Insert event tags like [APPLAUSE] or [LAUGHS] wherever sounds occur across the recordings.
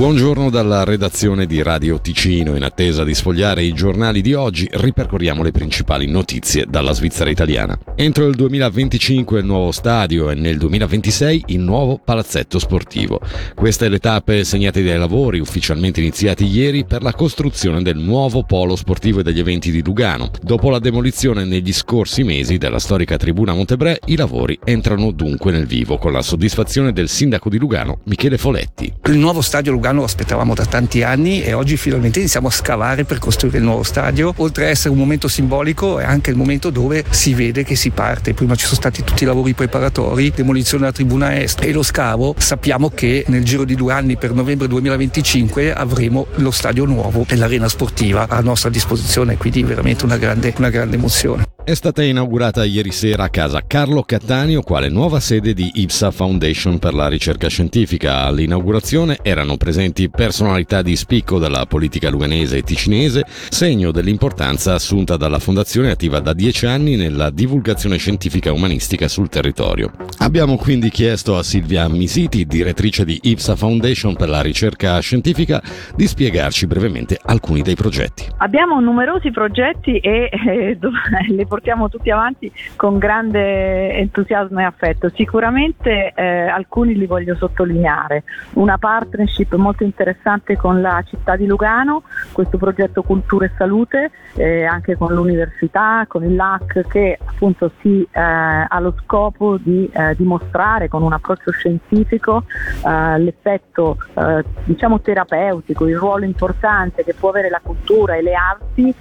Buongiorno dalla redazione di Radio Ticino. In attesa di sfogliare i giornali di oggi, ripercorriamo le principali notizie dalla Svizzera italiana. Entro il 2025 il nuovo stadio e nel 2026 il nuovo palazzetto sportivo. Queste le tappe segnate dai lavori ufficialmente iniziati ieri per la costruzione del nuovo polo sportivo e degli eventi di Lugano. Dopo la demolizione negli scorsi mesi della storica tribuna Montebre, i lavori entrano dunque nel vivo con la soddisfazione del sindaco di Lugano, Michele Foletti. Il nuovo stadio Lugano lo aspettavamo da tanti anni e oggi finalmente iniziamo a scavare per costruire il nuovo stadio. Oltre a essere un momento simbolico è anche il momento dove si vede che si parte. Prima ci sono stati tutti i lavori preparatori, demolizione della tribuna est e lo scavo. Sappiamo che nel giro di due anni per novembre 2025 avremo lo stadio nuovo e l'arena sportiva a nostra disposizione, quindi veramente una grande, una grande emozione. È stata inaugurata ieri sera a casa Carlo Cattaneo quale nuova sede di IPSA Foundation per la ricerca scientifica. All'inaugurazione erano presenti personalità di spicco della politica luganese e ticinese, segno dell'importanza assunta dalla fondazione attiva da dieci anni nella divulgazione scientifica umanistica sul territorio. Abbiamo quindi chiesto a Silvia Misiti, direttrice di IPSA Foundation per la ricerca scientifica, di spiegarci brevemente alcuni dei progetti. Abbiamo numerosi progetti e eh, [LAUGHS] le portiamo tutti avanti con grande entusiasmo e affetto. Sicuramente eh, alcuni li voglio sottolineare. Una partnership molto interessante con la città di Lugano, questo progetto Cultura e Salute, eh, anche con l'università, con il LAC che appunto si, eh, ha lo scopo di eh, dimostrare con un approccio scientifico eh, l'effetto eh, diciamo terapeutico, il ruolo importante che può avere la cultura e le arti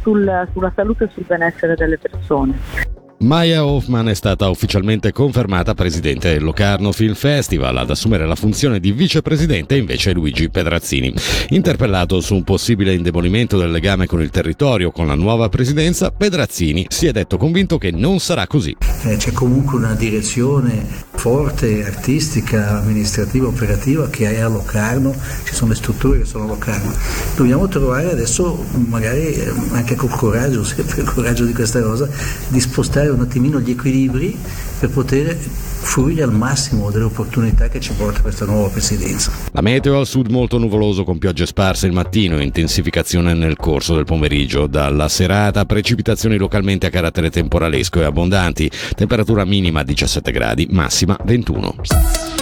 sul, sulla salute e sul benessere delle persone. Maya Hoffman è stata ufficialmente confermata presidente del Locarno Film Festival. Ad assumere la funzione di vicepresidente invece Luigi Pedrazzini. Interpellato su un possibile indebolimento del legame con il territorio con la nuova presidenza, Pedrazzini si è detto convinto che non sarà così. Eh, c'è comunque una direzione forte, artistica, amministrativa, operativa che è a Locarno, ci sono le strutture che sono a Locarno. Dobbiamo trovare adesso, magari eh, anche col coraggio, [LAUGHS] sempre il coraggio di questa cosa, di spostare un attimino gli equilibri per poter fruire al massimo delle opportunità che ci porta questa nuova presidenza. La meteo al sud molto nuvoloso con piogge sparse il mattino e intensificazione nel corso del pomeriggio. Dalla serata precipitazioni localmente a carattere temporalesco e abbondanti, temperatura minima 17 gradi, massima 21.